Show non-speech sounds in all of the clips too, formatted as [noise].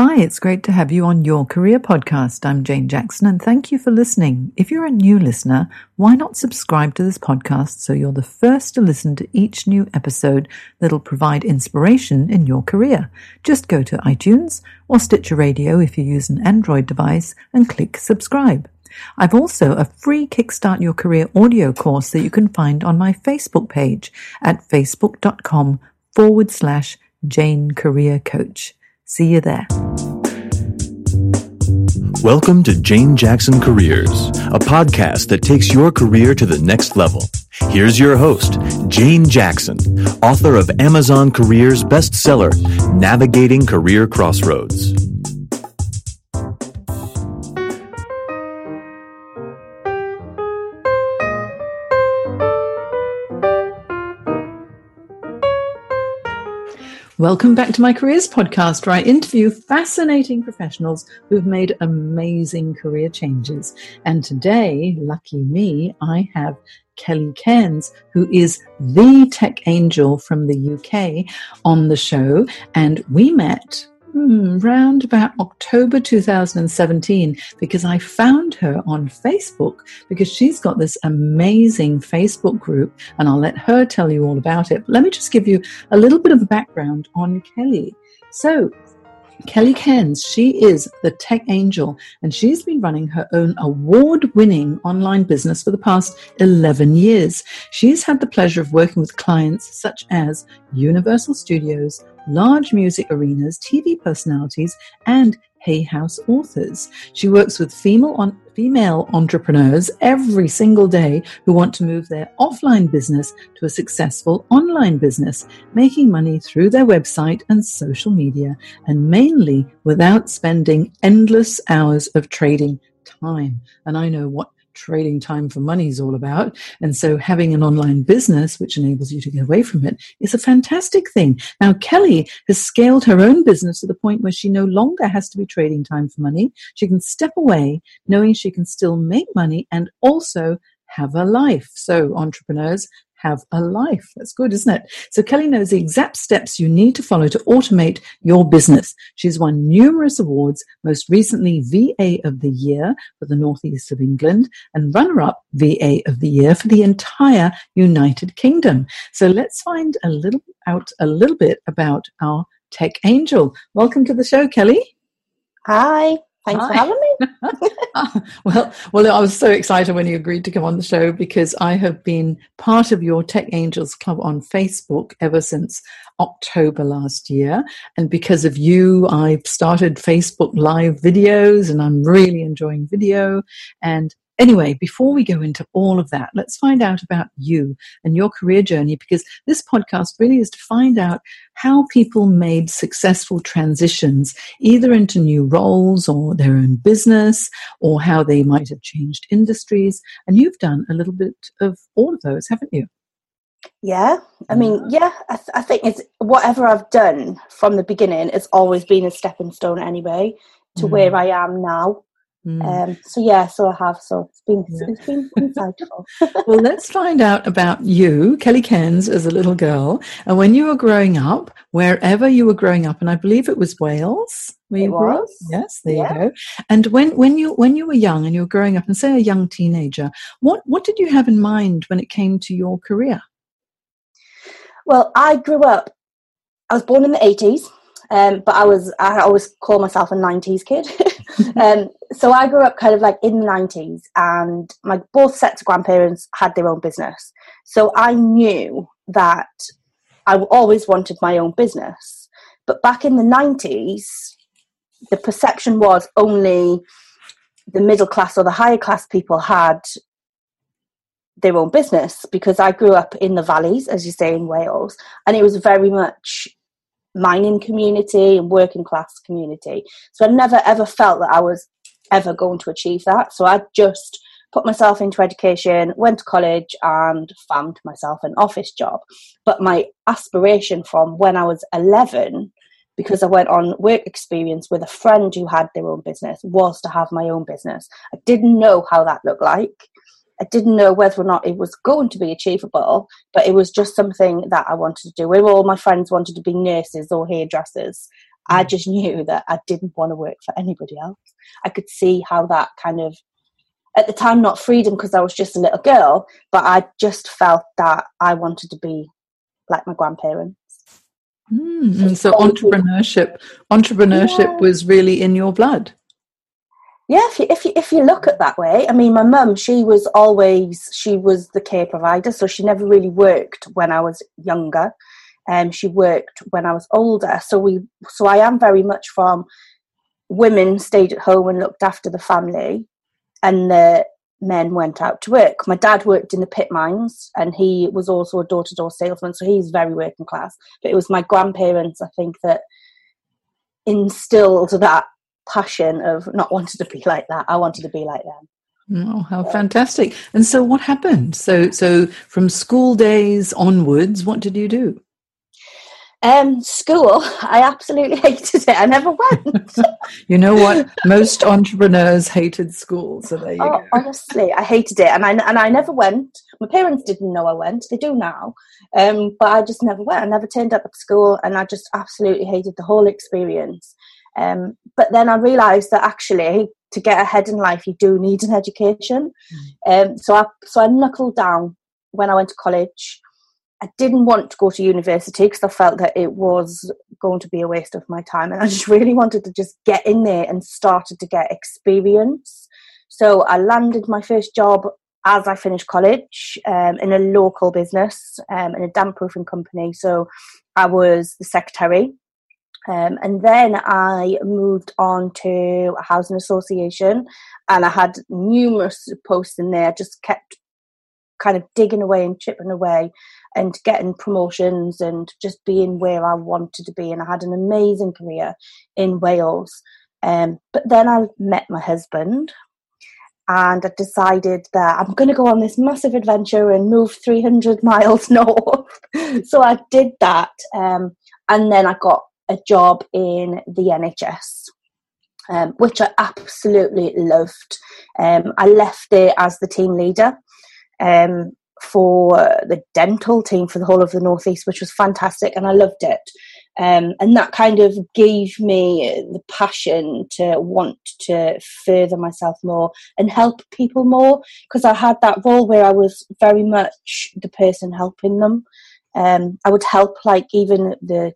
Hi, it's great to have you on your career podcast. I'm Jane Jackson and thank you for listening. If you're a new listener, why not subscribe to this podcast so you're the first to listen to each new episode that'll provide inspiration in your career? Just go to iTunes or Stitcher Radio if you use an Android device and click subscribe. I've also a free Kickstart Your Career audio course that you can find on my Facebook page at facebook.com forward slash Jane Career Coach. See you there. Welcome to Jane Jackson Careers, a podcast that takes your career to the next level. Here's your host, Jane Jackson, author of Amazon Careers bestseller, Navigating Career Crossroads. Welcome back to my careers podcast, where I interview fascinating professionals who've made amazing career changes. And today, lucky me, I have Kelly Cairns, who is the tech angel from the UK on the show. And we met hmm, round about October 2017 because I found her on Facebook because she's got this amazing Facebook group and I'll let her tell you all about it. But let me just give you a little bit of a background on Kelly. So, Kelly Cairns, she is the tech angel and she's been running her own award winning online business for the past 11 years. She's had the pleasure of working with clients such as Universal Studios, large music arenas, TV personalities, and Hay House authors. She works with female, on, female entrepreneurs every single day who want to move their offline business to a successful online business, making money through their website and social media, and mainly without spending endless hours of trading time. And I know what trading time for money is all about. And so having an online business, which enables you to get away from it, is a fantastic thing. Now, Kelly has scaled her own business to the point where she no longer has to be trading time for money. She can step away knowing she can still make money and also have a life. So, entrepreneurs, have a life. That's good, isn't it? So Kelly knows the exact steps you need to follow to automate your business. She's won numerous awards, most recently VA of the Year for the Northeast of England and runner up VA of the Year for the entire United Kingdom. So let's find a little out a little bit about our tech angel. Welcome to the show, Kelly. Hi. Thanks Hi. for having me. [laughs] well, well, I was so excited when you agreed to come on the show because I have been part of your Tech Angels Club on Facebook ever since October last year. And because of you, I've started Facebook Live videos and I'm really enjoying video. And Anyway, before we go into all of that, let's find out about you and your career journey because this podcast really is to find out how people made successful transitions either into new roles or their own business or how they might have changed industries. And you've done a little bit of all of those, haven't you? Yeah, I mean, yeah, I, th- I think it's whatever I've done from the beginning, it's always been a stepping stone anyway to mm. where I am now. Mm. Um, so yeah, so I have. So it's been yeah. it's been [laughs] insightful. well, let's find out about you, Kelly Cairns, as a little girl, and when you were growing up, wherever you were growing up, and I believe it was Wales. Where it was. Yes, there yeah. you go. And when when you when you were young and you were growing up, and say a young teenager, what what did you have in mind when it came to your career? Well, I grew up. I was born in the eighties. Um, but I was I always call myself a '90s kid. [laughs] [laughs] um, so I grew up kind of like in the 90s, and my both sets of grandparents had their own business. So I knew that I always wanted my own business. But back in the 90s, the perception was only the middle class or the higher class people had their own business because I grew up in the valleys, as you say, in Wales, and it was very much mining community and working class community. So I never ever felt that I was ever going to achieve that. So I just put myself into education, went to college, and found myself an office job. But my aspiration from when I was 11, because I went on work experience with a friend who had their own business, was to have my own business. I didn't know how that looked like. I didn't know whether or not it was going to be achievable, but it was just something that I wanted to do. Where all my friends wanted to be nurses or hairdressers, I mm. just knew that I didn't want to work for anybody else. I could see how that kind of, at the time, not freedom because I was just a little girl, but I just felt that I wanted to be like my grandparents. Mm, so entrepreneurship, entrepreneurship yeah. was really in your blood yeah if you, if you if you look at that way i mean my mum she was always she was the care provider so she never really worked when i was younger. Um, she worked when i was older. So we so i am very much from women stayed at home and looked after the family and the men went out to work. My dad worked in the pit mines and he was also a door-to-door salesman so he's very working class. But it was my grandparents i think that instilled that passion of not wanting to be like that. I wanted to be like them. Oh, how fantastic! And so, what happened? So, so from school days onwards, what did you do? Um, school, [laughs] I absolutely [laughs] hated it. I never went. [laughs] you know what? Most entrepreneurs hated school. So there you oh, go. Honestly, I hated it, and I and I never went. My parents didn't know I went. They do now, um, but I just never went. I never turned up at school, and I just absolutely hated the whole experience. Um, but then I realised that actually, to get ahead in life, you do need an education. Mm. Um, so I so I knuckled down when I went to college. I didn't want to go to university because I felt that it was going to be a waste of my time, and I just [laughs] really wanted to just get in there and started to get experience. So I landed my first job as I finished college um, in a local business um, in a damp proofing company. So I was the secretary um, and then I moved on to a housing association and I had numerous posts in there, just kept kind of digging away and chipping away and getting promotions and just being where I wanted to be. And I had an amazing career in Wales. Um, but then I met my husband and I decided that I'm going to go on this massive adventure and move 300 miles [laughs] north. so I did that. Um, and then I got a job in the NHS. Um, which I absolutely loved. Um, I left it as the team leader um, for the dental team for the whole of the Northeast, which was fantastic, and I loved it. Um, and that kind of gave me the passion to want to further myself more and help people more because I had that role where I was very much the person helping them. Um, I would help, like even the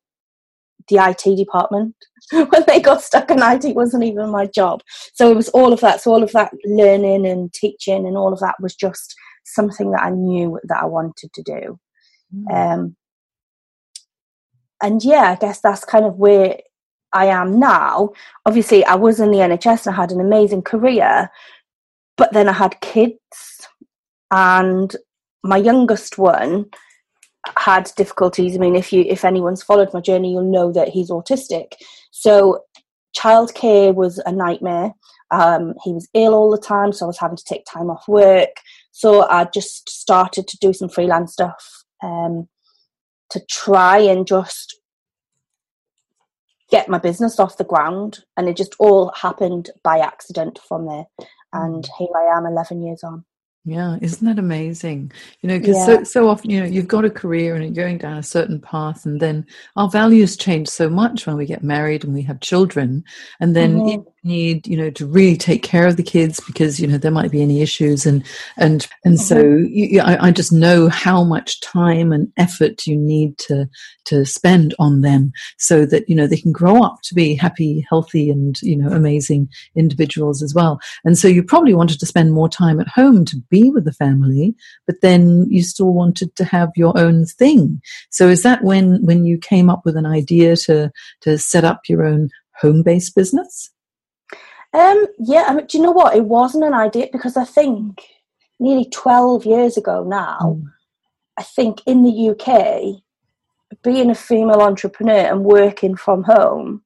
the IT department [laughs] when they got stuck in IT wasn't even my job. So it was all of that. So all of that learning and teaching and all of that was just something that I knew that I wanted to do. Mm. Um, and yeah, I guess that's kind of where I am now. Obviously, I was in the NHS and I had an amazing career, but then I had kids, and my youngest one had difficulties. I mean, if you if anyone's followed my journey, you'll know that he's autistic. So childcare was a nightmare. Um, he was ill all the time, so I was having to take time off work. So I just started to do some freelance stuff um, to try and just get my business off the ground. And it just all happened by accident from there. And mm. here I am, 11 years on. Yeah, isn't that amazing? You know, because yeah. so so often, you know, you've got a career and you're going down a certain path, and then our values change so much when we get married and we have children, and then mm-hmm need you know to really take care of the kids because you know there might be any issues. And and and so mm-hmm. you, I, I, just know how much time and effort you need to to spend on them so that you know they can grow up to be happy healthy and you know amazing individuals as well. And so you probably wanted to spend more time at home to be with the family but then you still wanted to have your own thing. So is that when when you came up with an idea to to set up your own home based business Um, yeah, I mean, do you know what? It wasn't an idea because I think nearly 12 years ago now, mm. I think in the UK, being a female entrepreneur and working from home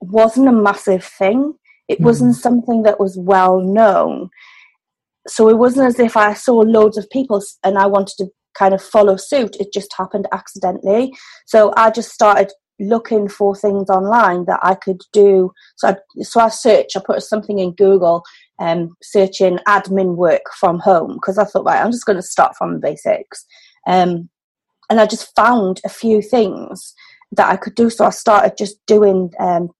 wasn't a massive thing. It mm. wasn't something that was well known. So it wasn't as if I saw loads of people and I wanted to kind of follow suit. It just happened accidentally. So I just started looking for things online that I could do. So I, so I search, I put something in Google, um, searching admin work from home because I thought, right, I'm just going to start from the basics. Um, and I just found a few things that I could do. So I started just doing um,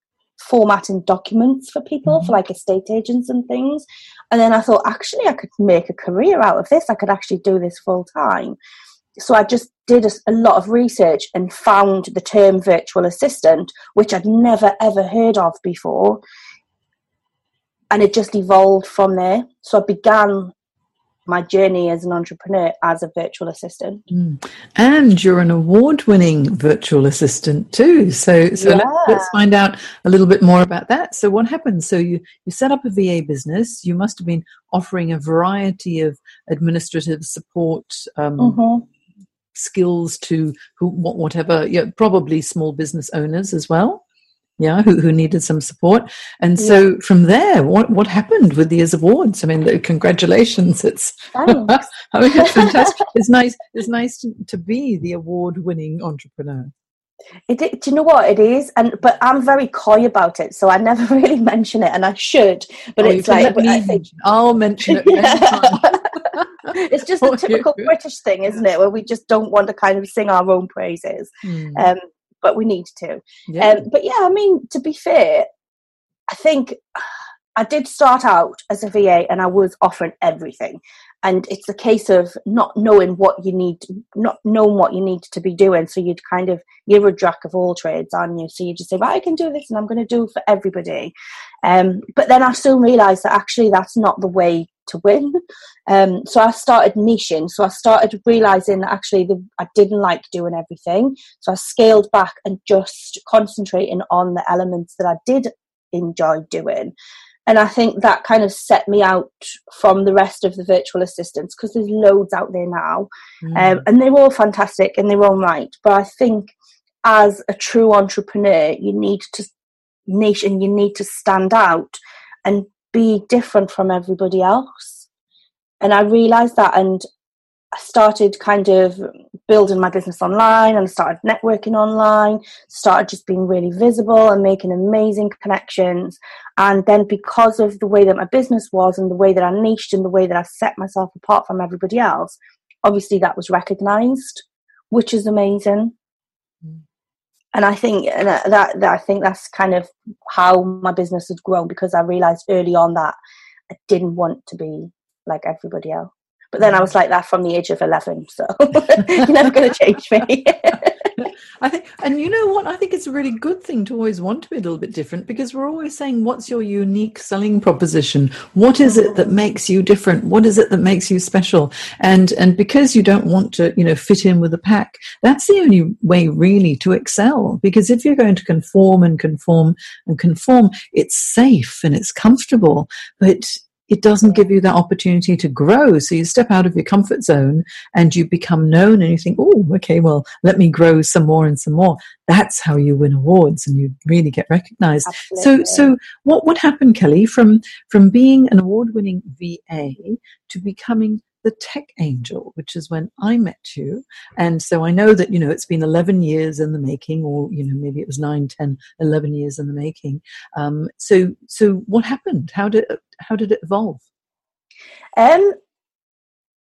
formatting documents for people, mm-hmm. for like estate agents and things. And then I thought, actually, I could make a career out of this. I could actually do this full time. So I just did a, a, lot of research and found the term virtual assistant, which I'd never ever heard of before. And it just evolved from there. So I began my journey as an entrepreneur as a virtual assistant. Mm. And you're an award-winning virtual assistant too. So, so yeah. let's, let's, find out a little bit more about that. So, what happened? So, you you set up a VA business. You must have been offering a variety of administrative support. Um, mm-hmm. Skills to who, whatever, yeah, probably small business owners as well yeah, who, who needed some support. And so from there, what, what happened with the awards? I mean, congratulations. It's, [laughs] I mean, it's fantastic. it's nice. It's nice to, to be the award winning entrepreneur. It, do you know what it is? And but I'm very coy about it, so I never [laughs] really mention it, and I should. But oh, it's like I'll mention it. [laughs] [laughs] it's just a [laughs] typical British thing, isn't it? Where we just don't want to kind of sing our own praises. Hmm. Um, but we need to. Yeah. Um, but yeah, I mean, to be fair, I think [sighs] I did start out as a VA and I was offering everything. And it's a case of not knowing what you need, not knowing what you need to be doing. So you'd kind of, you're a jack of all trades, aren't you? So you just say, right, I can do this and I'm going to do it for everybody. Um, but then I soon realised that actually that's not the way to win. Um, so I started niching. So I started realizing that actually the, I didn't like doing everything. So I scaled back and just concentrating on the elements that I did enjoy doing. And I think that kind of set me out from the rest of the virtual assistants because there's loads out there now. Mm. Um, and they're all fantastic and they're all right. But I think as a true entrepreneur, you need to niche and you need to stand out and be different from everybody else. And I realized that and I started kind of building my business online and started networking online, started just being really visible and making amazing connections. And then because of the way that my business was and the way that I niched and the way that I set myself apart from everybody else, obviously that was recognized, which is amazing mm. and I think that, that, that I think that's kind of how my business has grown because I realized early on that I didn't want to be like everybody else. But then I was like that from the age of eleven, so [laughs] you're never going to change me. [laughs] I think, and you know what? I think it's a really good thing to always want to be a little bit different because we're always saying, what's your unique selling proposition? What is it that makes you different? What is it that makes you special? And, and because you don't want to, you know, fit in with the pack, that's the only way really to excel. Because if you're going to conform and conform and conform, it's safe and it's comfortable, but it doesn't give you that opportunity to grow. So you step out of your comfort zone and you become known and you think, oh, okay, well, let me grow some more and some more. That's how you win awards and you really get recognized. Absolutely. So, so what, what happened, Kelly, from, from being an award winning VA to becoming the tech angel, which is when I met you. And so I know that, you know, it's been 11 years in the making, or, you know, maybe it was 9, 10, 11 years in the making. Um, so, so what happened? How did, how did it evolve? Um,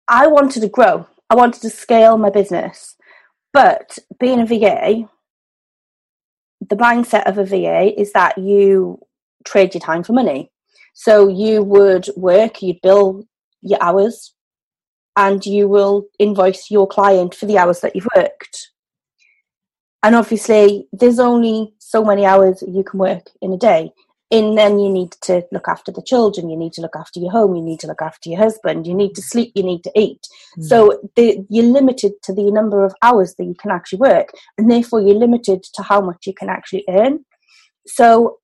I wanted to grow. I wanted to scale my business. But being a VA, the mindset of a VA is that you trade your time for money. So you would work, you'd bill your hours, and you will invoice your client for the hours that you've worked. And obviously, there's only so many hours you can work in a day. And then you need to look after the children, you need to look after your home, you need to look after your husband, you need to sleep, you need to eat. Mm. So the, you're limited to the number of hours that you can actually work, and therefore you're limited to how much you can actually earn. So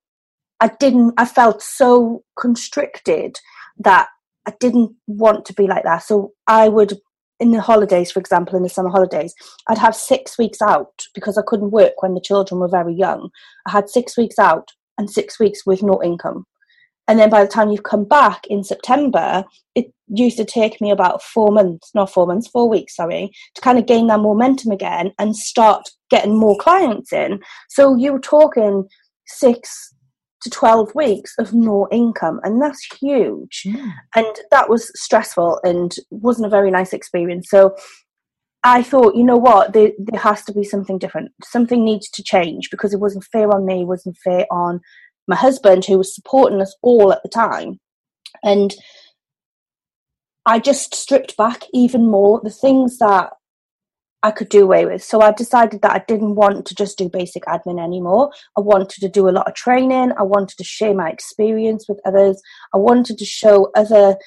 I didn't, I felt so constricted that I didn't want to be like that. So I would, in the holidays, for example, in the summer holidays, I'd have six weeks out because I couldn't work when the children were very young. I had six weeks out and six weeks with no income. And then by the time you've come back in September, it used to take me about four months, not four months, four weeks, sorry, to kind of gain that momentum again and start getting more clients in. So you were talking six to 12 weeks of no income, and that's huge. Mm. And that was stressful and wasn't a very nice experience. So I thought, you know what, there, there has to be something different. Something needs to change because it wasn't fair on me, it wasn't fair on my husband who was supporting us all at the time. And I just stripped back even more the things that I could do away with. So I decided that I didn't want to just do basic admin anymore. I wanted to do a lot of training. I wanted to share my experience with others. I wanted to show other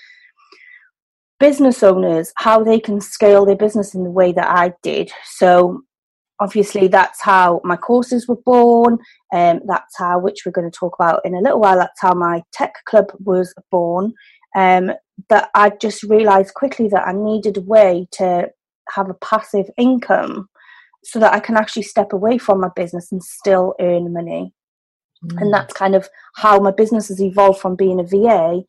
business owners how they can scale their business in the way that I did. So obviously that's how my courses were born um, that's how which we're going to talk about in a little while that's how my tech club was born um, that i just realized quickly that i needed a way to have a passive income so that i can actually step away from my business and still earn money mm. and that's kind of how my business has evolved from being a va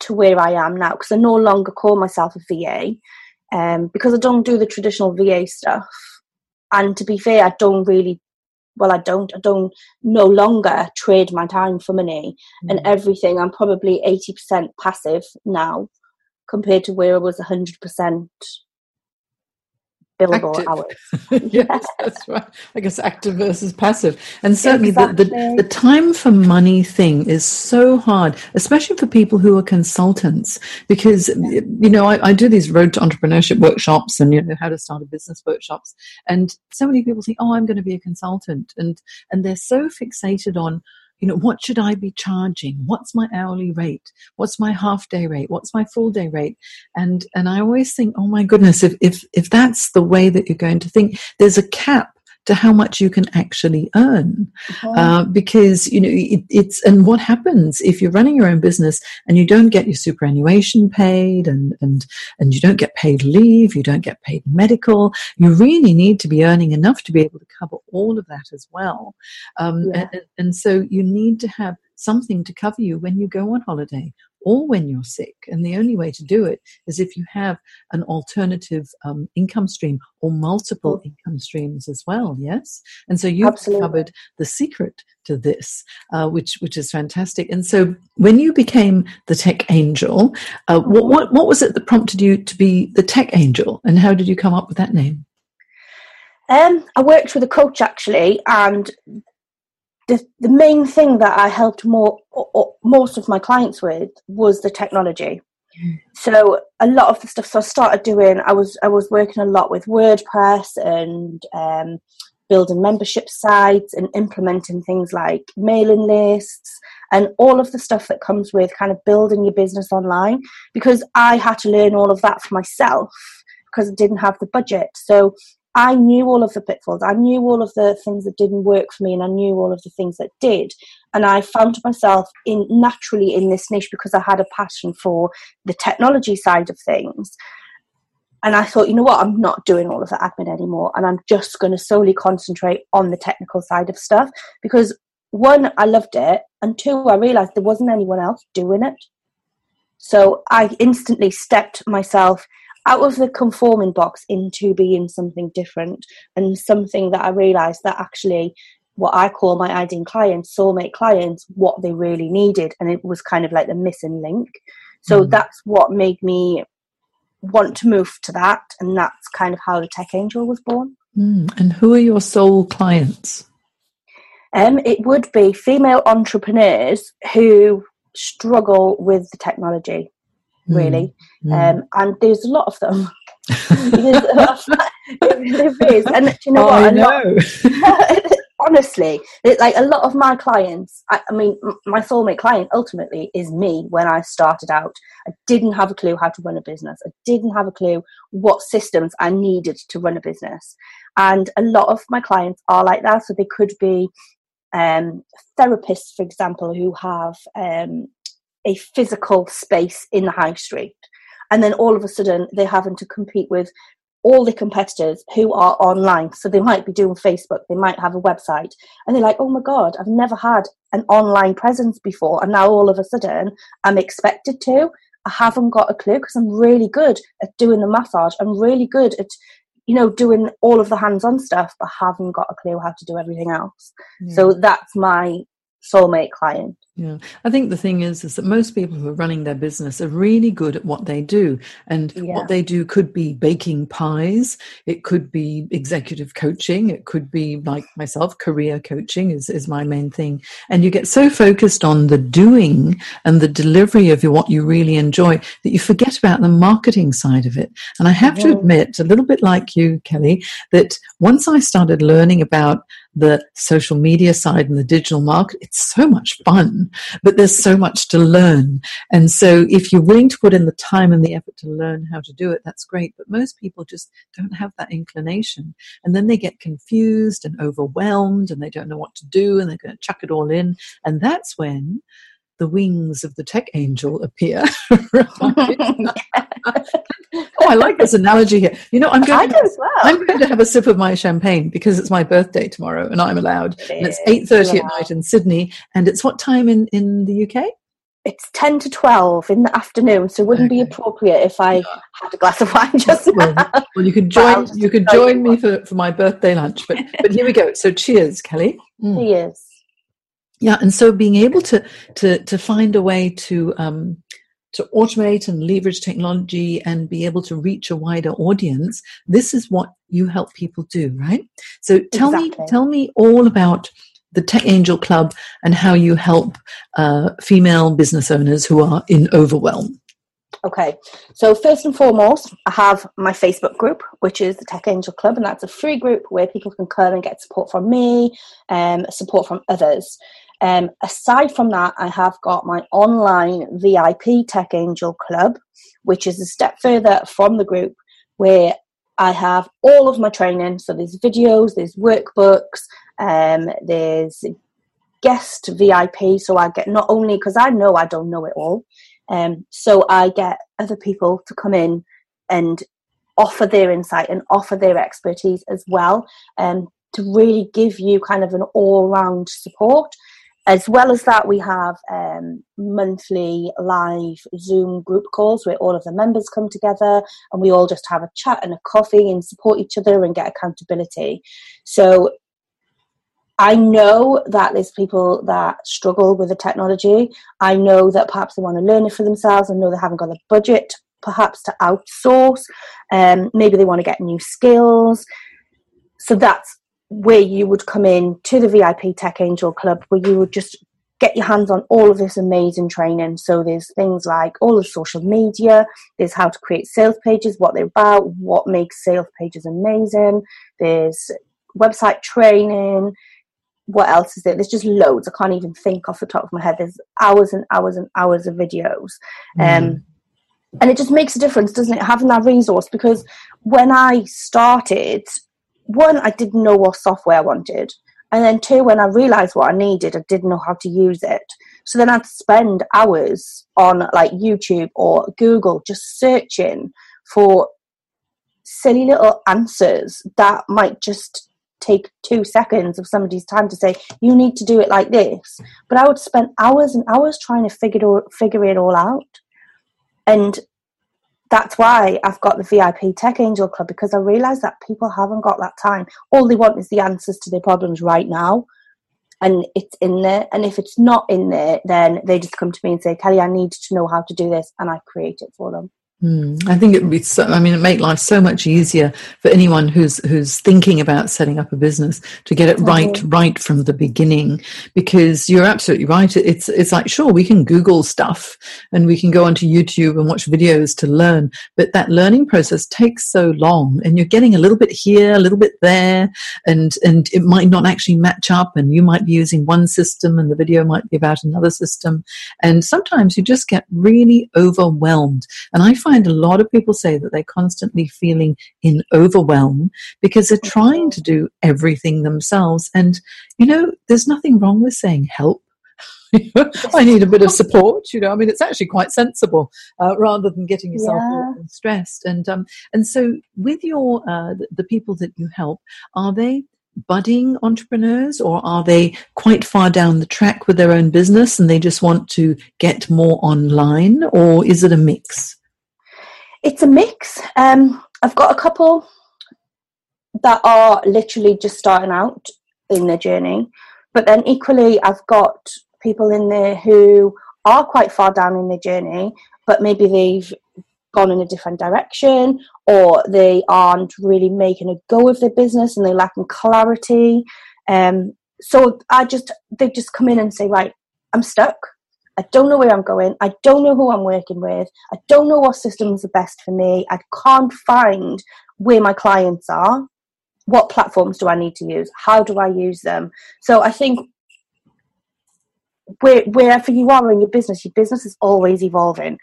to where i am now because i no longer call myself a va um, because i don't do the traditional va stuff and to be fair, I don't really well, I don't, I don't no longer trade my time for money mm. and everything. I'm probably 80% passive now compared to where I was 100% billable active. hours. [laughs] [laughs] yes, that's right. I guess active versus passive. And certainly exactly. the, the, the, time for money thing is so hard, especially for people who are consultants, because, you know, I, I do these road to entrepreneurship workshops and, you know, how to start a business workshops. And so many people think, oh, I'm going to be a consultant. And, and they're so fixated on, you know, what should I be charging? What's my hourly rate? What's my half day rate? What's my full day rate? And and I always think, oh my goodness, if if if that's the way that you're going to think, there's a cap to how much you can actually earn. Uh-huh. Uh, because, you know, it, it's, and what happens if you're running your own business and you don't get your superannuation paid and, and, and you don't get paid leave, you don't get paid medical, you really need to be earning enough to be able to cover all of that as well. Um, yeah. and, and so you need to have something to cover you when you go on holiday or when you're sick. And the only way to do it is if you have an alternative um, income stream or multiple income streams as well. Yes, and so you've Absolutely. covered the secret to this, uh, which which is fantastic. And so when you became the tech angel, uh, what, what what was it that prompted you to be the tech angel, and how did you come up with that name? Um, I worked with a coach actually, and the, the main thing that I helped more or, most of my clients with was the technology. Mm. So a lot of the stuff. So I started doing. I was I was working a lot with WordPress and um, building membership sites and implementing things like mailing lists and all of the stuff that comes with kind of building your business online. Because I had to learn all of that for myself because I didn't have the budget. So I knew all of the pitfalls. I knew all of the things that didn't work for me, and I knew all of the things that did. And I found myself in naturally in this niche because I had a passion for the technology side of things. And I thought, you know what, I'm not doing all of the admin anymore, and I'm just going to solely concentrate on the technical side of stuff because one, I loved it, and two, I realized there wasn't anyone else doing it. So I instantly stepped myself out of the conforming box into being something different and something that I realized that actually what I call my ideal clients, soulmate clients, what they really needed. And it was kind of like the missing link. So mm. that's what made me want to move to that. And that's kind of how the Tech Angel was born. Mm. And who are your soul clients? Um, it would be female entrepreneurs who struggle with the technology really. Mm. Um, and there's a lot of them. there's a lot of, there is, and you know what? know. Lot, [laughs] honestly, it, like a lot of my clients. I, I mean, my soulmate client ultimately is me. When I started out, I didn't have a clue how to run a business. I didn't have a clue what systems I needed to run a business. And a lot of my clients are like that. So they could be um, therapists, for example, who have um, a physical space in the high street. And then all of a sudden, they're having to compete with all the competitors who are online. So they might be doing Facebook, they might have a website, and they're like, oh my God, I've never had an online presence before. And now all of a sudden, I'm expected to. I haven't got a clue because I'm really good at doing the massage. I'm really good at, you know, doing all of the hands on stuff, but haven't got a clue how to do everything else. Yeah. So hmm. that's my soulmate client. Yeah, I think the thing is, is that most people who are running their business are really good at what they do, and yeah. what they do could be baking pies, it could be executive coaching, it could be like myself, career coaching is is my main thing. And you get so focused on the doing and the delivery of what you really enjoy that you forget about the marketing side of it. And I have to admit, a little bit like you, Kelly, that once I started learning about the social media side and the digital market, it's so much fun but there's so much to learn. And so if you're willing to put in the time and the effort to learn how to do it, that's great. But most people just don't have that inclination. And then they get confused and overwhelmed and they don't know what to do and they're going to chuck it all in. And that's when the wings of the tech angel appear. [laughs] [laughs] oh, I like this analogy here. You know, I'm going, to, well. I'm going to have a sip of my champagne because it's my birthday tomorrow and I'm allowed. It and it's 8.30 yeah. at night in Sydney. And it's what time in, in the UK? It's 10 to 12 in the afternoon, so it wouldn't okay. be appropriate if I yeah. had a glass of wine just well, now. Well, you could join, you could join me for, for my birthday lunch. But, but here we go. So cheers, Kelly. Mm. Cheers yeah and so being able to to to find a way to um to automate and leverage technology and be able to reach a wider audience this is what you help people do right so tell exactly. me tell me all about the tech angel club and how you help uh, female business owners who are in overwhelm Okay, so first and foremost, I have my Facebook group, which is the Tech Angel Club, and that's a free group where people can come and get support from me, and um, support from others. Um, aside from that, I have got my online VIP Tech Angel Club, which is a step further from the group where I have all of my training. So there's videos, there's workbooks, um, there's guest VIP. So I get not only because I know I don't know it all, um, so I get other people to come in and offer their insight and offer their expertise as well, um, to really give you kind of an all-round support. As well as that, we have um, monthly live Zoom group calls where all of the members come together and we all just have a chat and a coffee and support each other and get accountability. So I know that there's people that struggle with the technology. I know that perhaps they want to learn it for themselves. I know they haven't got the budget perhaps to outsource. Um, maybe they want to get new skills. So that's where you would come in to the VIP Tech Angel Club, where you would just get your hands on all of this amazing training. So there's things like all of social media, there's how to create sales pages, what they're about, what makes sales pages amazing, there's website training. What else is there? There's just loads. I can't even think off the top of my head. There's hours and hours and hours of videos. Mm. Um, and it just makes a difference, doesn't it, having that resource? Because when I started, one, I didn't know what software I wanted. And then two, when I realized what I needed, I didn't know how to use it. So then I'd spend hours on like YouTube or Google just searching for silly little answers that might just take two seconds of somebody's time to say, you need to do it like this. But I would spend hours and hours trying to figure it all, figure it all out. And that's why I've got the VIP Tech Angel Club because I realize that people haven't got that time. All they want is the answers to their problems right now. And it's in there. And if it's not in there, then they just come to me and say, Kelly, I need to know how to do this. And I create it for them. Mm, I think it would be so. I mean, it make life so much easier for anyone who's who's thinking about setting up a business to get it right mm-hmm. right from the beginning. Because you're absolutely right. It's it's like sure we can Google stuff and we can go onto YouTube and watch videos to learn, but that learning process takes so long, and you're getting a little bit here, a little bit there, and and it might not actually match up, and you might be using one system, and the video might be about another system, and sometimes you just get really overwhelmed. And I find find a lot of people say that they're constantly feeling in overwhelm because they're trying to do everything themselves. And, you know, there's nothing wrong with saying help. [laughs] I need a bit of support. You know, I mean, it's actually quite sensible uh, rather than getting yourself yeah. stressed. And um, and so, with your uh, the people that you help, are they budding entrepreneurs or are they quite far down the track with their own business and they just want to get more online or is it a mix? It's a mix. Um, I've got a couple that are literally just starting out in their journey, but then equally, I've got people in there who are quite far down in their journey, but maybe they've gone in a different direction or they aren't really making a go of their business and they're lacking clarity. Um, so I just, they just come in and say, right, I'm stuck. I don't know where I'm going. I don't know who I'm working with. I don't know what systems are best for me. I can't find where my clients are. What platforms do I need to use? How do I use them? So I think where, wherever you are in your business, your business is always evolving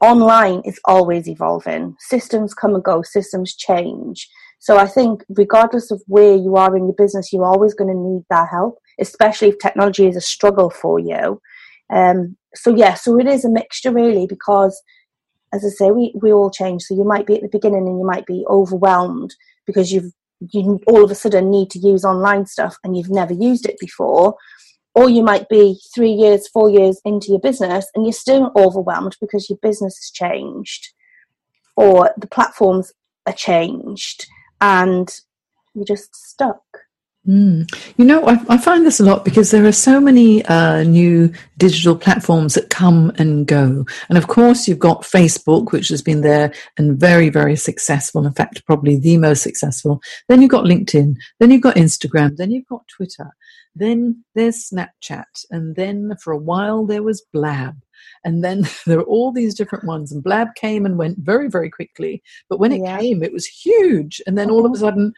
online is always evolving. Systems come and go, systems change. So I think regardless of where you are in your business, you're always going to need that help, especially if technology is a struggle for you. Um, so yeah, so it is a mixture really because as I say, we, we all change. So you might be at the beginning and you might be overwhelmed because you've you all of a sudden need to use online stuff and you've never used it before or you might be three years, four years into your business and you're still overwhelmed because your business has changed or the platforms are changed and you're just stuck. Mm. You know, I, I, find this a lot because there are so many uh, new digital platforms that come and go. And of course, you've got Facebook, which has been there and very, very successful. In fact, probably the most successful. Then you've got LinkedIn. Then you've got Instagram. Then you've got Twitter. Then there's Snapchat. And then for a while there was Blab. And then [laughs] there are all these different ones. And Blab came and went very, very quickly. But when it yeah. came, it was huge. And then all of a uh-huh. sudden,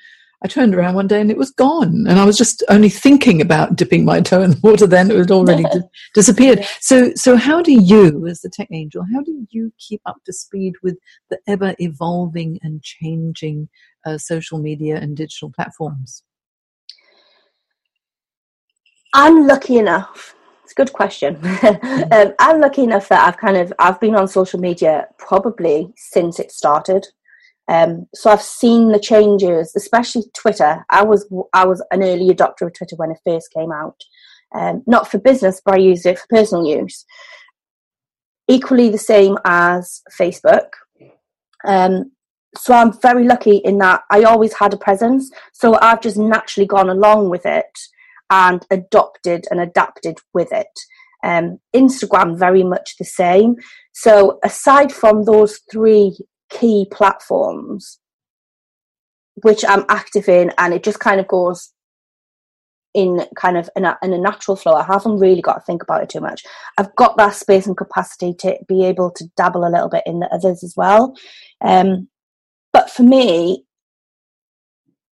I turned around one day and it was gone. And I was just only thinking about dipping my toe in the water then. It had already [laughs] di- disappeared. So, so how do you, as the tech angel, how do you keep up to speed with the ever evolving and changing uh, social media and digital platforms? I'm lucky enough. It's a good question. Mm-hmm. [laughs] um, I'm lucky enough that I've kind of I've been on social media probably since it started. Um, so I've seen the changes, especially Twitter. I was I was an early adopter of Twitter when it first came out, um, not for business, but I used it for personal use. Equally the same as Facebook. Um, so I'm very lucky in that I always had a presence. So I've just naturally gone along with it and adopted and adapted with it. Um, Instagram, very much the same. So, aside from those three key platforms, which I'm active in, and it just kind of goes in kind of in a, in a natural flow. I haven't really got to think about it too much. I've got that space and capacity to be able to dabble a little bit in the others as well. Um, but for me,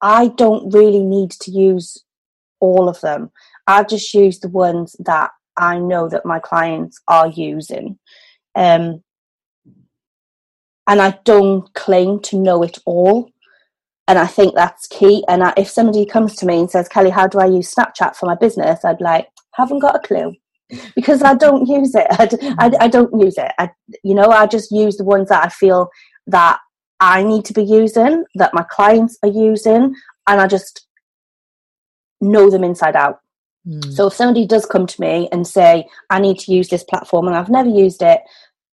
I don't really need to use all of them. I've just use the ones that I know that my clients are using. Um, and I don't claim to know it all. And I think that's key. And I, if somebody comes to me and says, Kelly, how do I use Snapchat for my business? I'd like, haven't got a clue [laughs] because I don't use it. I, I, I don't use it. I, you know, I just use the ones that I feel that I need to be using, that my clients are using, and I just know them inside out. Mm. So if somebody does come to me and say, I need to use this platform and I've never used it,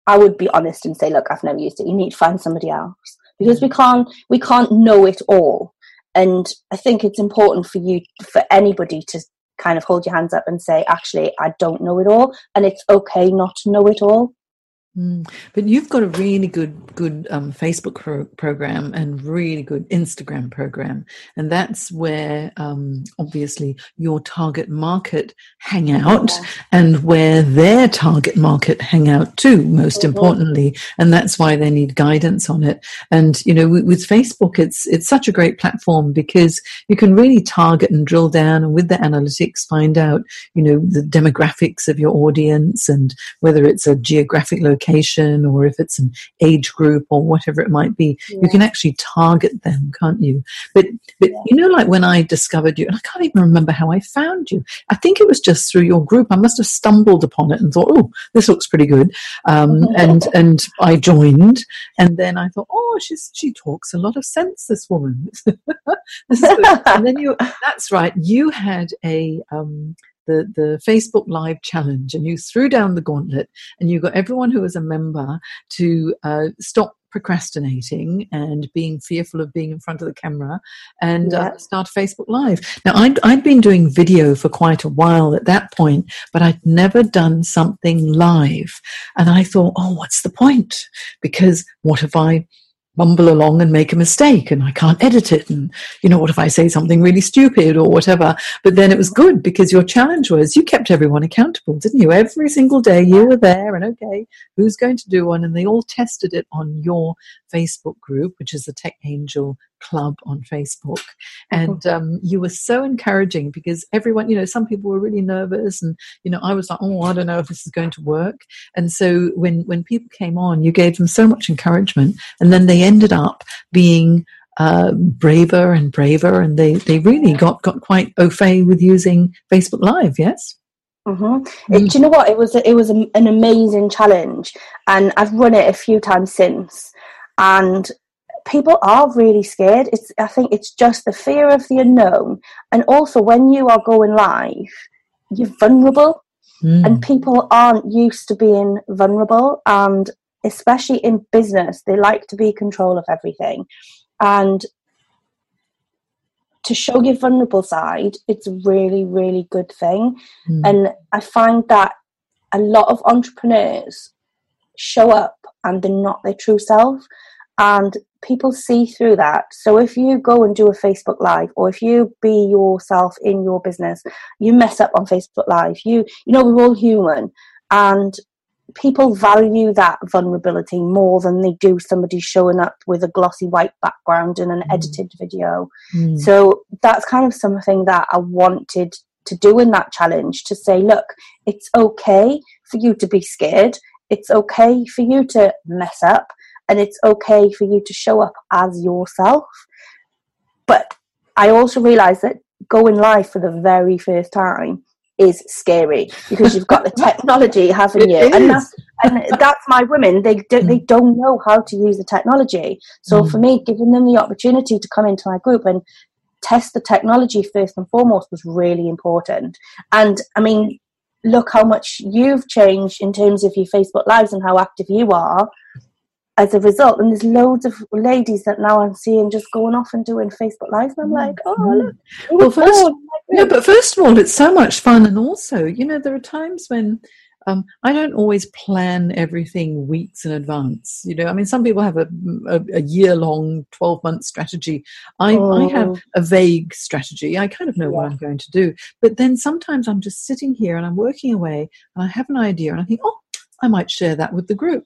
I would be honest and say, look, I've never used it. You need to find somebody else because we can't we can't know it all. And I think it's important for you for anybody to kind of hold your hands up and say, actually, I don't know it all, and it's okay not to know it all. Mm. But you've got a really good, good um, Facebook pro- program and really good Instagram program, and that's where um, obviously your target market hang out, yeah. and where their target market hang out too. Most mm-hmm. importantly, and that's why they need guidance on it. And you know, with, with Facebook, it's it's such a great platform because you can really target and drill down, and with the analytics, find out you know the demographics of your audience and whether it's a geographic location education or if it's an age group or whatever it might be, yeah. you can actually target them, can't you? But but yeah. you know, like when I discovered you, and I can't even remember how I found you. I think it was just through your group. I must have stumbled upon it and thought, oh, this looks pretty good, um, and and I joined, and then I thought, oh, she's she talks a lot of sense, this woman. [laughs] and then you, [laughs] that's right, you had a um, the, the Facebook Live challenge and you threw down the gauntlet and you got everyone who was a member to uh, stop procrastinating and being fearful of being in front of the camera and uh, yeah. uh, start Facebook Live. Now, I'd, I'd been doing video for quite a while at that point, but I'd never done something live. And I thought, oh, what's the point? Because what if I mumble along and make a mistake and I can't edit it. And, you know, what if I say something really stupid or whatever? But then it was good because your challenge was you kept everyone accountable, didn't you? Every single day you were there and okay, who's going to do one? And they all tested it on your Facebook group, which is the Tech Angel club on Facebook. And um, you were so encouraging because everyone, you know, some people were really nervous, and you know, I was like, oh, I don't know if this is going to work. And so when when people came on, you gave them so much encouragement, and then they ended up being uh, braver and braver, and they they really got got quite au fait with using Facebook Live. Yes. Mm-hmm. It, do you know what? It was it was an amazing challenge, and I've run it a few times since. And people are really scared. It's I think it's just the fear of the unknown, and also when you are going live, you're vulnerable, mm. and people aren't used to being vulnerable, and especially in business, they like to be control of everything, and to show your vulnerable side, it's a really really good thing, mm. and I find that a lot of entrepreneurs show up and they're not their true self and people see through that. So if you go and do a Facebook Live, or if you be yourself in your business, you mess up on Facebook Live. You you know we're all human, and people value that vulnerability more than they do somebody showing up with a glossy white background and an mm. edited video. Mm. So that's kind of something that I wanted to do in that challenge to say, look, it's okay for you to be scared. It's okay for you to mess up and it's okay for you to show up as yourself. But I also realize that going live for the very first time is scary because you've got the [laughs] technology, haven't you? And that's, and that's my women. They do, they mm. don't know how to use the technology. So mm. for me, giving them the opportunity to come into my group and test the technology first and foremost was really important. And I mean, look how much you've changed in terms of your Facebook lives and how active you are as a result. And there's loads of ladies that now I'm seeing just going off and doing Facebook Lives. And I'm like, oh, mm-hmm. look. Well, first, yeah, but first of all, it's so much fun. And also, you know, there are times when um, I don't always plan everything weeks in advance. You know, I mean, some people have a, a, a year long, 12 month strategy. I, oh. I, have oh. a vague strategy. I kind of know yeah. what I'm going to do. But then sometimes I'm just sitting here and I'm working away and I have an idea and I think, oh, I might share that with the group.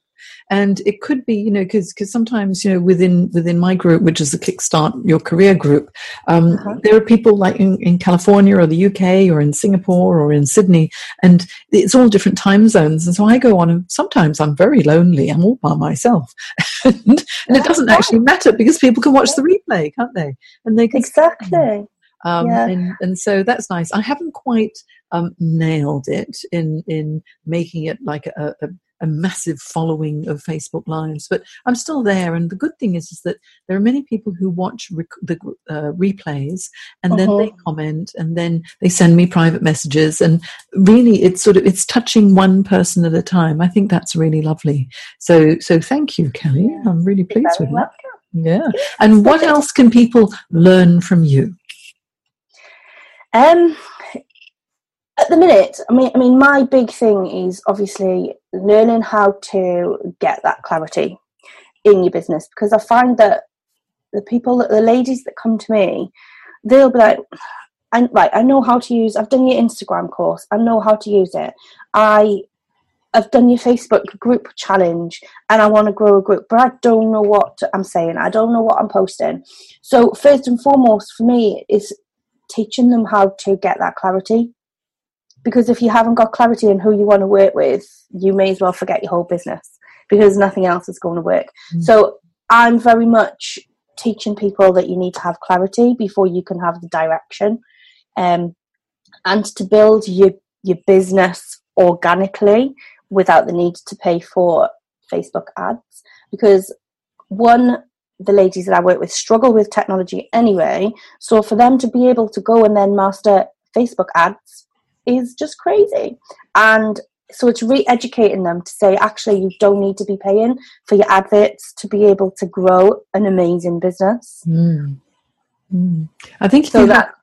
And it could be, you know, because because sometimes, you know, within within my group, which is the Kickstart Your Career group, um, uh-huh. there are people like in, in California or the UK or in Singapore or in Sydney, and it's all different time zones. And so I go on, and sometimes I'm very lonely. I'm all by myself, [laughs] and, and it doesn't actually matter because people can watch the replay, can't they? And they can exactly. Um, yeah. and, and so that's nice. I haven't quite um, nailed it in in making it like a, a, a, massive following of Facebook Lives, but I'm still there. And the good thing is, is that there are many people who watch rec- the uh, replays and uh-huh. then they uh-huh. comment and then they send me private messages. And really, it's sort of it's touching one person at a time. I think that's really lovely. So so thank you, Kelly. I'm really pleased with that. Yeah. And what else can people learn from you? Um, at the minute, I mean, I mean, my big thing is obviously learning how to get that clarity in your business because I find that the people, the ladies that come to me, they'll be like, "I right, I know how to use. I've done your Instagram course. I know how to use it. I I've done your Facebook group challenge and I want to grow a group, but I don't know what I'm saying. I don't know what I'm posting. So first and foremost for me is teaching them how to get that clarity because if you haven't got clarity on who you want to work with, you may as well forget your whole business because nothing else is going to work. Mm. So I'm very much teaching people that you need to have clarity before you can have the direction. Um, and to build your your business organically without the need to pay for Facebook ads because one the ladies that I work with struggle with technology anyway so for them to be able to go and then master Facebook ads is just crazy and so it's re-educating them to say actually you don't need to be paying for your adverts to be able to grow an amazing business mm. Mm. I think so that have,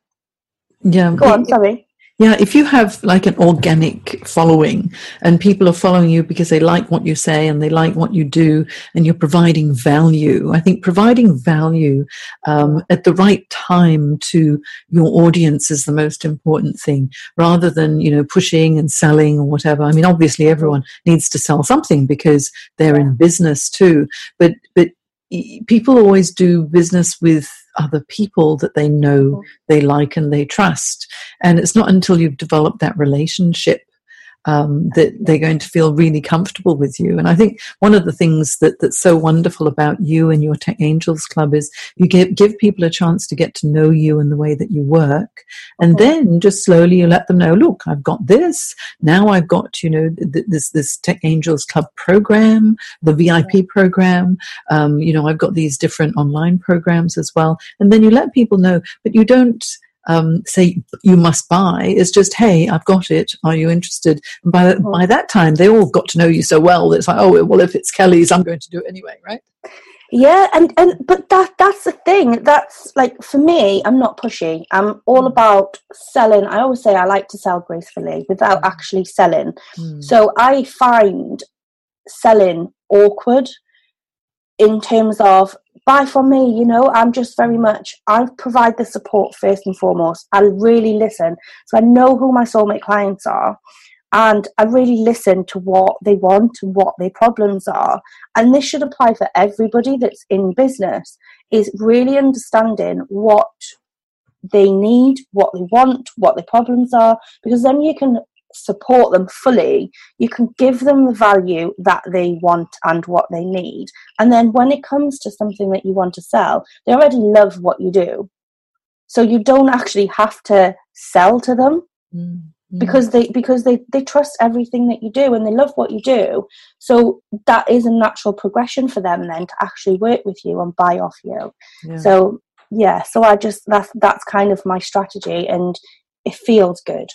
yeah go on sorry yeah, if you have like an organic following and people are following you because they like what you say and they like what you do and you're providing value, I think providing value um, at the right time to your audience is the most important thing rather than, you know, pushing and selling or whatever. I mean, obviously everyone needs to sell something because they're in business too, but, but people always do business with other people that they know, they like, and they trust. And it's not until you've developed that relationship um, that they're going to feel really comfortable with you. And I think one of the things that, that's so wonderful about you and your Tech Angels Club is you give, give people a chance to get to know you and the way that you work. And mm-hmm. then just slowly you let them know, look, I've got this. Now I've got, you know, th- this, this Tech Angels Club program, the VIP program. Um, you know, I've got these different online programs as well. And then you let people know, but you don't, um, say you must buy. It's just, hey, I've got it. Are you interested? And by, mm-hmm. by that time, they all got to know you so well that it's like, oh, well, if it's Kelly's, I'm going to do it anyway, right? Yeah, and, and but that that's the thing. That's like for me, I'm not pushy. I'm all mm. about selling. I always say I like to sell gracefully without mm. actually selling. Mm. So I find selling awkward in terms of buy from me you know i'm just very much i provide the support first and foremost. I really listen. So i know who my soulmate clients are and i really listen to what they want and what their problems are. And this should apply for everybody that's in business is really understanding what they need what they want what their problems are because then you can support them fully, you can give them the value that they want and what they need. And then when it comes to something that you want to sell, they already love what you do. So you don't actually have to sell to them. Mm-hmm. Because they because they, they trust everything that you do and they love what you do. So that is a natural progression for them then to actually work with you and buy off you. Yeah. So yeah, so I just that's that's kind of my strategy and it feels good.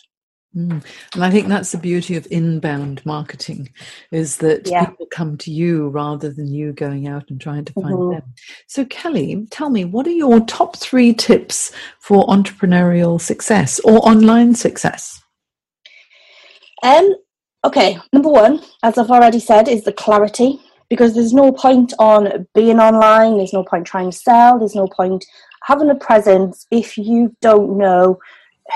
Mm. And I think that's the beauty of inbound marketing is that yeah. people come to you rather than you going out and trying to find mm-hmm. them. So, Kelly, tell me, what are your top three tips for entrepreneurial success or online success? Um, okay, number one, as I've already said, is the clarity because there's no point on being online, there's no point trying to sell, there's no point having a presence if you don't know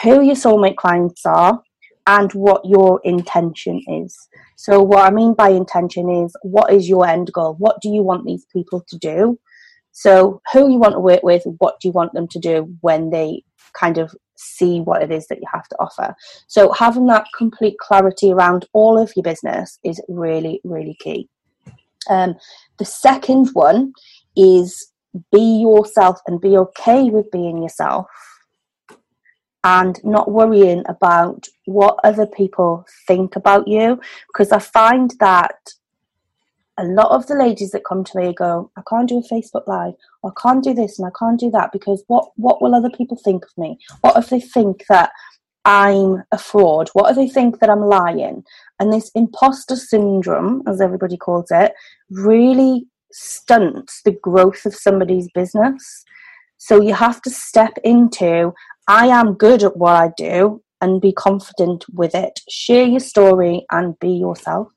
who your soulmate clients are and what your intention is. So, what I mean by intention is what is your end goal? What do you want these people to do? So, who you want to work with, what do you want them to do when they kind of see what it is that you have to offer? So, having that complete clarity around all of your business is really, really key. Um, the second one is be yourself and be okay with being yourself and not worrying about what other people think about you because I find that a lot of the ladies that come to me go, I can't do a Facebook Live, I can't do this and I can't do that because what, what will other people think of me? What if they think that I'm a fraud? What if they think that I'm lying? And this imposter syndrome, as everybody calls it, really stunts the growth of somebody's business. So you have to step into I am good at what I do and be confident with it. Share your story and be yourself.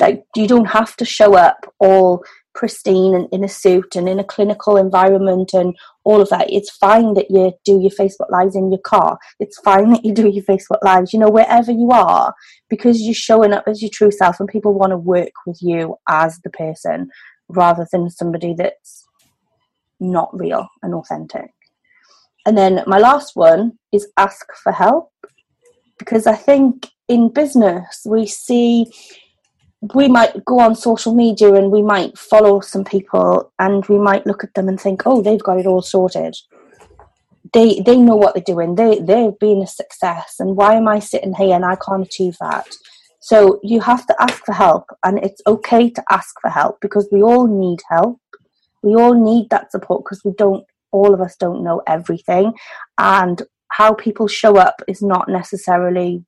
Like you don't have to show up all pristine and in a suit and in a clinical environment and all of that. It's fine that you do your Facebook lives in your car. It's fine that you do your Facebook lives, you know, wherever you are, because you're showing up as your true self and people want to work with you as the person rather than somebody that's not real and authentic. And then my last one is ask for help because I think in business we see we might go on social media and we might follow some people and we might look at them and think, oh, they've got it all sorted. They they know what they're doing. They they've been a success. And why am I sitting here and I can't achieve that? So you have to ask for help, and it's okay to ask for help because we all need help. We all need that support because we don't. All of us don't know everything, and how people show up is not necessarily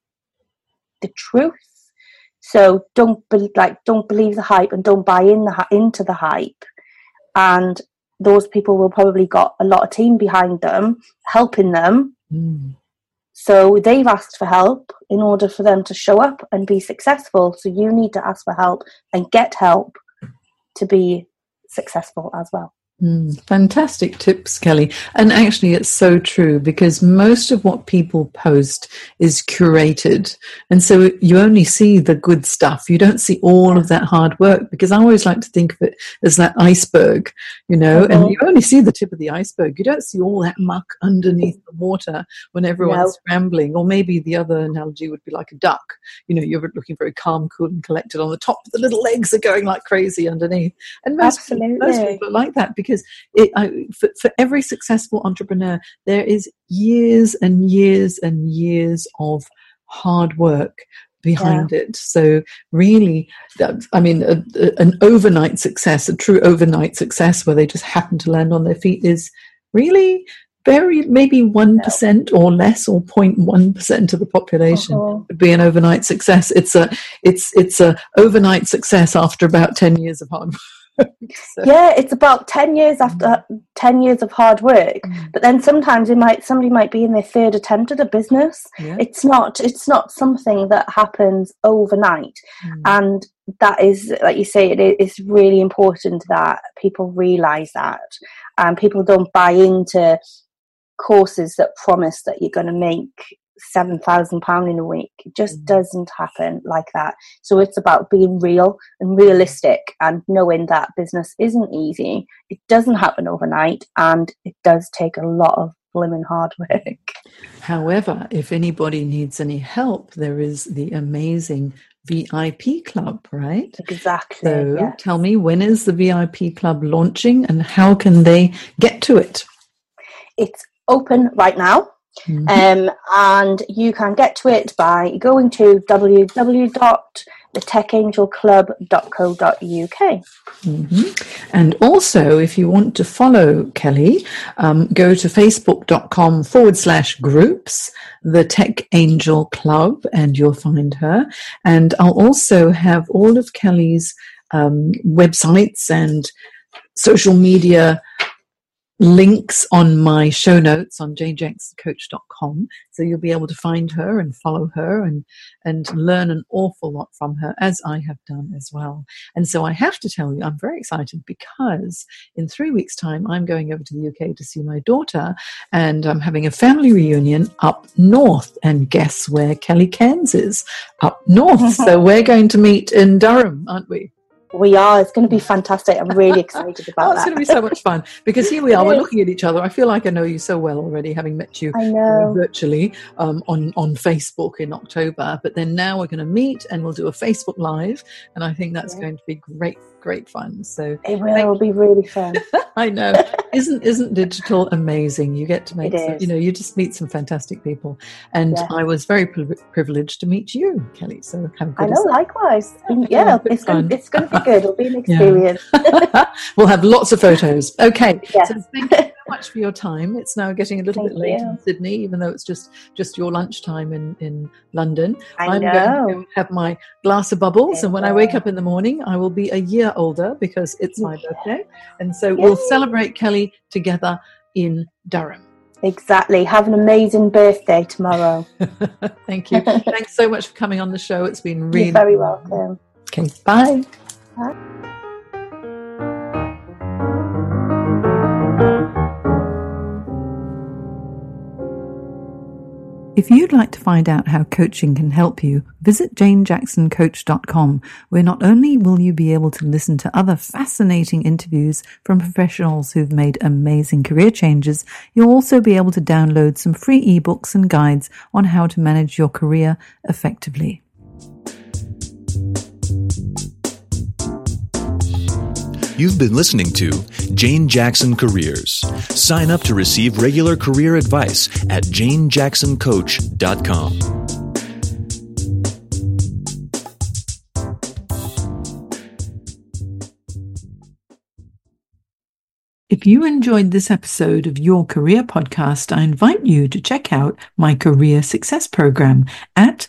the truth so don't be, like don't believe the hype and don't buy in the into the hype. And those people will probably got a lot of team behind them helping them. Mm. So they've asked for help in order for them to show up and be successful. So you need to ask for help and get help to be successful as well. Mm, fantastic tips, Kelly. And actually, it's so true because most of what people post is curated. And so you only see the good stuff. You don't see all of that hard work because I always like to think of it as that iceberg, you know, and uh-huh. you only see the tip of the iceberg. You don't see all that muck underneath the water when everyone's no. scrambling. Or maybe the other analogy would be like a duck. You know, you're looking very calm, cool, and collected on the top. but The little legs are going like crazy underneath. And most, Absolutely. most people are like that because it, I, for, for every successful entrepreneur, there is years and years and years of hard work behind yeah. it. So really, I mean, a, a, an overnight success, a true overnight success where they just happen to land on their feet is really very maybe 1% or less or 0.1% of the population uh-huh. would be an overnight success it's a it's it's a overnight success after about 10 years of hard work so. Yeah, it's about ten years after mm. ten years of hard work. Mm. But then sometimes it might somebody might be in their third attempt at a business. Yeah. It's not it's not something that happens overnight, mm. and that is like you say it is really important that people realize that, and people don't buy into courses that promise that you're going to make seven thousand pound in a week. It just mm. doesn't happen like that. So it's about being real and realistic and knowing that business isn't easy. It doesn't happen overnight and it does take a lot of blooming hard [laughs] work. However, if anybody needs any help, there is the amazing VIP club, right? Exactly. So yes. tell me when is the VIP club launching and how can they get to it? It's open right now. Mm-hmm. Um, and you can get to it by going to www.thetechangelclub.co.uk. Mm-hmm. And also, if you want to follow Kelly, um, go to facebook.com forward slash groups, the Tech Angel Club, and you'll find her. And I'll also have all of Kelly's um, websites and social media links on my show notes on janejacksoncoach.com. So you'll be able to find her and follow her and, and learn an awful lot from her, as I have done as well. And so I have to tell you, I'm very excited because in three weeks' time, I'm going over to the UK to see my daughter and I'm having a family reunion up north. And guess where Kelly Cairns is? Up north. [laughs] so we're going to meet in Durham, aren't we? We are. It's going to be fantastic. I'm really excited about [laughs] oh, it's that. going to be so much fun because here we are. We're looking at each other. I feel like I know you so well already, having met you uh, virtually um, on on Facebook in October. But then now we're going to meet and we'll do a Facebook Live, and I think that's yeah. going to be great great fun. So it will be really fun. [laughs] I know. [laughs] isn't isn't digital amazing? You get to make some, you know you just meet some fantastic people, and yeah. I was very privileged to meet you, Kelly. So good I know. Likewise, yeah, yeah it's going it's going to be good. It'll be an [laughs] experience. [laughs] We'll have lots of photos. Okay. Yes. So thank you much for your time. It's now getting a little Thank bit late you. in Sydney, even though it's just just your lunchtime in in London. I am know. going to have my glass of bubbles, and when I wake up in the morning, I will be a year older because it's my birthday, and so Yay. we'll celebrate Kelly together in Durham. Exactly. Have an amazing birthday tomorrow. [laughs] Thank you. [laughs] Thanks so much for coming on the show. It's been really You're very welcome. Okay. Bye. Bye. If you'd like to find out how coaching can help you, visit janejacksoncoach.com, where not only will you be able to listen to other fascinating interviews from professionals who've made amazing career changes, you'll also be able to download some free ebooks and guides on how to manage your career effectively. You've been listening to Jane Jackson Careers. Sign up to receive regular career advice at janejacksoncoach.com. If you enjoyed this episode of Your Career Podcast, I invite you to check out my Career Success Program at